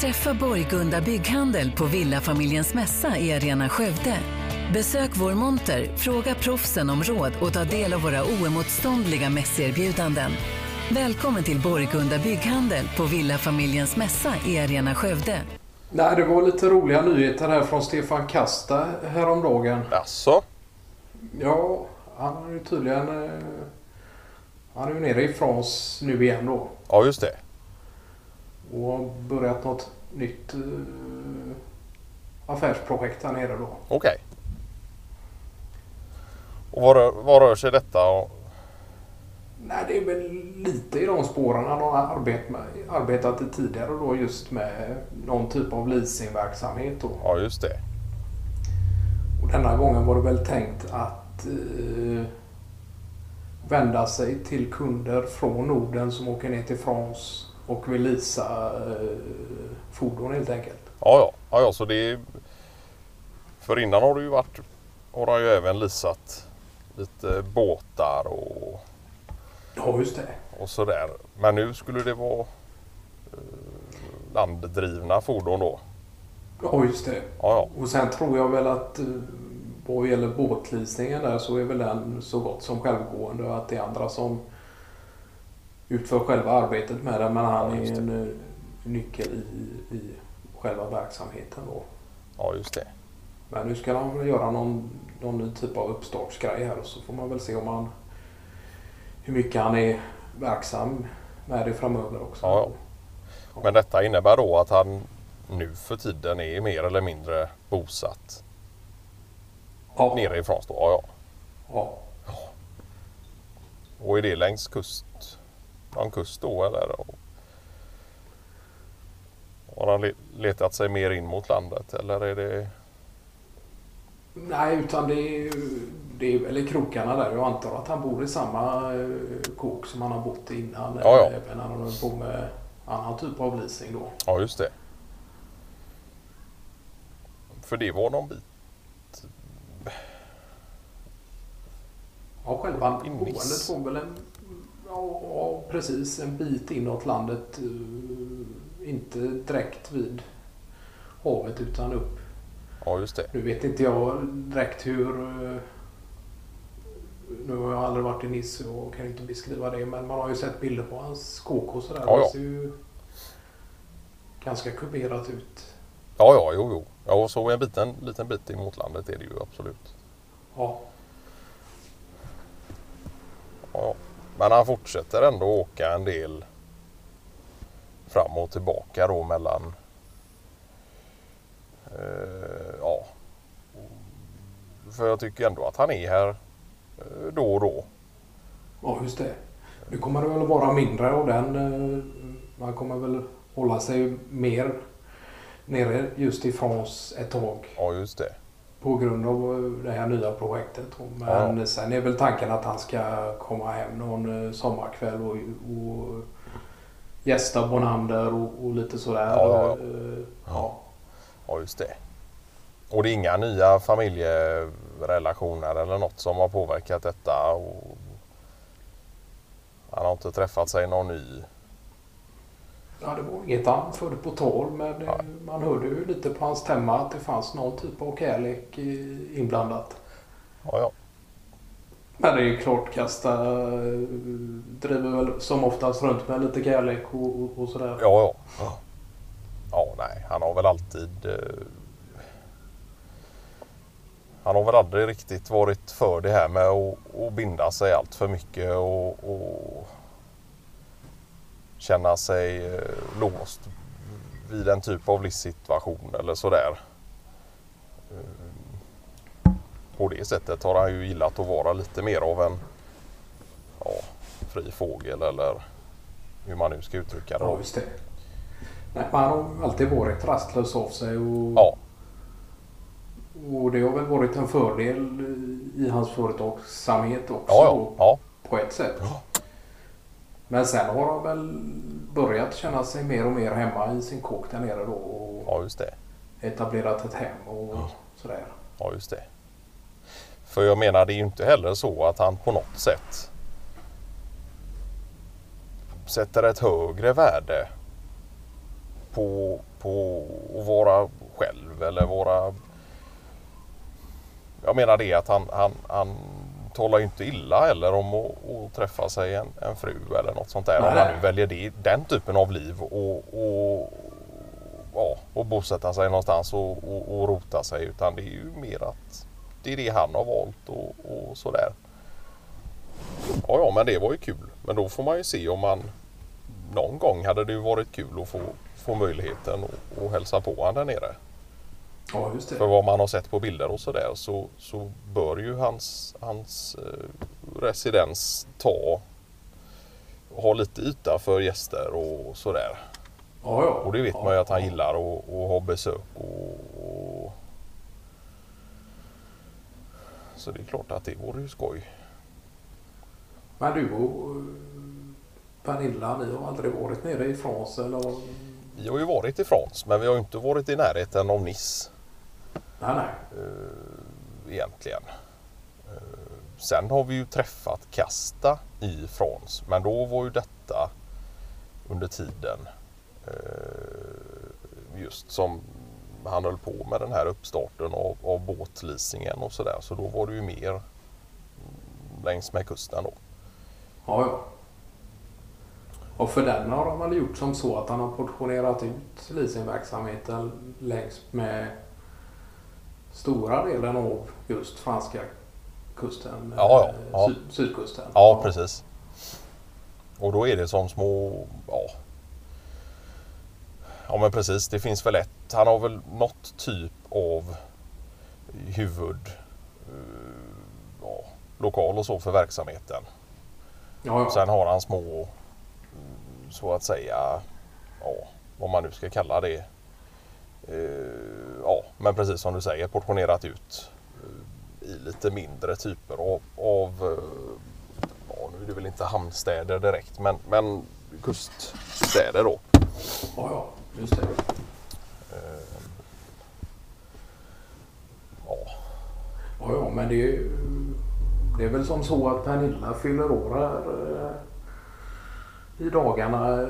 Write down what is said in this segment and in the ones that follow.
Träffa Borgunda Bygghandel på Villafamiljens mässa i Arena Skövde. Besök vår monter, fråga proffsen om råd och ta del av våra oemotståndliga mässerbjudanden. Välkommen till Borgunda Bygghandel på Villafamiljens mässa i Arena Skövde. Nej, det var lite roliga nyheter här från Stefan Kasta häromdagen. Jaså? Ja, han har ju tydligen... eh, Han är ju nere i France nu igen då. Ja, just det. Och börjat något nytt eh, affärsprojekt här nere då. Okej. Och vad rör, vad rör sig detta om? Nej, det är väl lite i de spåren han har arbet med, arbetat i tidigare då just med någon typ av leasingverksamhet då. Ja, just det. Och denna gången var det väl tänkt att eh, vända sig till kunder från Norden som åker ner till France och vill leasa eh, fordon helt enkelt. Ja, ja. ja, ja så det är... För innan har du ju varit... Har han ju även leasat lite båtar och, Ja, just det. och sådär. Men nu skulle det vara eh, landdrivna fordon då. Ja, just det. Ja, ja. Och sen tror jag väl att eh, vad gäller båtleasingen där så är väl den så gott som självgående och att det är andra som utför själva arbetet med den. Men han Ja, är det. en eh, nyckel i, i själva verksamheten då. Ja, just det. Men nu ska han väl göra någon, någon ny typ av uppstartsgrej här och så får man väl se om han hur mycket han är verksam med det framöver också. Ja, Men detta innebär då att han nu för tiden är mer eller mindre bosatt ja. nere i France då? Ja, ja. ja. Och är det längs kust? Någon kust då eller? Har han le- letat sig mer in mot landet eller är det? Nej, utan det är, det är väl i krokarna där. Jag antar att han bor i samma eh, kåk som han har bott i innan. Ja, ja. Även när han håller på med annan typ av leasing då. Ja just det. För det var någon bit. Ja, själva boendet var väl en, ja, precis en bit inåt landet. eh, Inte direkt vid havet utan upp. Ja just det. Nu vet inte jag direkt hur... eh, Nu har jag aldrig varit i Nice och kan inte beskriva det men man har ju sett bilder på hans kåk och sådär. Ja, ja. Det ser ju ganska kuberat ut. Ja ja jo jo. Ja och så en biten, liten bit emot landet är det ju absolut. Ja, ja. Men han fortsätter ändå åka en del fram och tillbaka då mellan eh, ja. För jag tycker ändå att han är här eh, då och då. ja just det. Nu kommer det väl vara mindre av den. eh, Man kommer väl hålla sig mer nere just i France ett tag. Ja just det. På grund av det här nya projektet. Men sen är väl tanken att han ska komma hem någon eh, sommarkväll och, och gästa Bonander och, och lite sådär. Ja, ja, ja. Eh, ja. Ja just det. Och det är inga nya familjerelationer eller något som har påverkat detta. Och han har inte träffat sig någon ny. Ja, det var inget han förde på tal men eh, Nej. man hörde ju lite på hans stämma att det fanns någon typ av kärlek eh, inblandat. Ja, ja. Men det är ju klart Kasta eh, driver väl som oftast runt med lite kärlek och, och, och sådär. Ja, ja. Ja, nej, han har väl alltid... Eh, han har väl aldrig riktigt varit för det här med att, att binda sig allt för mycket och, och känna sig eh, låst vid en typ av livssituation eller sådär. Eh, På det sättet har han ju gillat att vara lite mer av en ja, fri fågel eller hur man nu ska uttrycka det. Ja, just det. Nej, han har alltid varit rastlös av sig och, Ja, och det har väl varit en fördel i hans företagsamhet också ja, ja, ja. på ett sätt. Men sen har han väl börjat känna sig mer och mer hemma i sin kåk där nere då och Ja, just det. etablerat ett hem och sådär. Ja, just det. För jag menar, det är ju inte heller så att han på något sätt sätter ett högre värde på, på att vara själv eller vara... Jag menar det att han, han, han talar ju inte illa eller om att, att träffa sig en, en, fru eller något sånt där. Nej, om man nu väljer det, den typen av liv och, och, ja, och bosätta sig någonstans och, och, och rota sig. Utan det är ju mer att det är det han har valt och, och sådär. Ja, ja, men det var ju kul. Men då får man ju se om man någon gång hade det ju varit kul att få, få möjligheten att, att hälsa på honom där nere. Ja, just För det. vad man har sett på bilder och sådär så, så bör ju hans, hans eh, residens ta ha lite yta för gäster och sådär. Ja, ja. Och det vet ja, man ju att han gillar att att ha besök. Och, och... Så det är klart att det vore ju skoj. Men du och Pernilla, ni har aldrig varit nere i France eller? Vi har ju varit i France men vi har inte varit i närheten av Nice Nej, nej. eh, egentligen. Eh, sen har vi ju träffat Kasta i France men då var ju detta under tiden eh, just som han höll på med den här uppstarten av, av båtleasingen och sådär. Så då var det ju mer längs med kusten då. Ja, ja. Och för den har de väl gjort som så att han har portionerat ut leasingverksamheten längs med stora delen av just franska kusten. Ja, ja, eh, ja. Syd, sydkusten. Ja, precis. Och då är det som små, ja. Ja men precis, det finns väl ett. Han har väl något typ av huvud eh, ja, lokal och så för verksamheten. Ja, ja. Sen har han små, så att säga, ja, vad man nu ska kalla det. Eh, ja, men precis som du säger, portionerat ut eh, i lite mindre typer av, av eh, ja, nu är det väl inte hamnstäder direkt, men, men kuststäder då. ja, ja. Just det. Ja, Ja, ja, men det är, det är väl som så att Pernilla fyller år här i dagarna.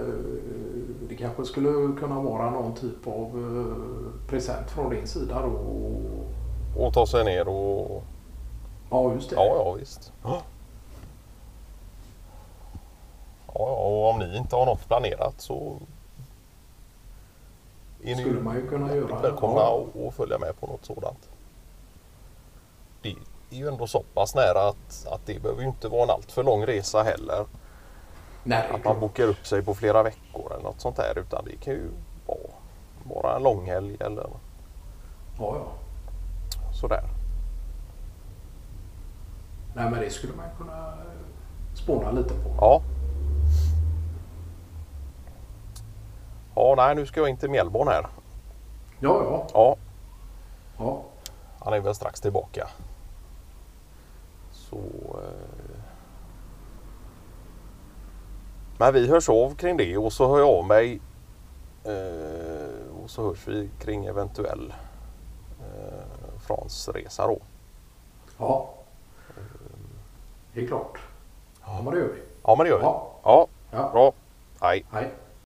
Det kanske skulle kunna vara någon typ av eh, present från din sida då. och ta sig ner och Ja, just det. Ja, ja visst. Ja, ja, och om ni inte har något planerat så är ni skulle man ju kunna göra. välkomna Ja. att följa med på något sådant. Det är ju ändå så pass nära att, att det behöver ju inte vara en alltför lång resa heller. Nej, Att man bokar upp sig på flera veckor eller något sånt där. Utan det kan ju vara bara en långhelg eller Ja, ja. sådär. Nej, men det skulle man kunna spåna lite på. Ja. Ja, nej nu ska jag in till Mjällborn här. Ja, ja. Ja, ja. han är väl strax tillbaka. Så... Eh... Men vi hörs av kring det och så hör jag av mig. Eh... Och så hörs vi kring eventuell eh... Fransresa då. ja. Det är klart. Ja, men det gör vi. Ja men det gör vi. Ja. Ja, bra. Hej. Hej.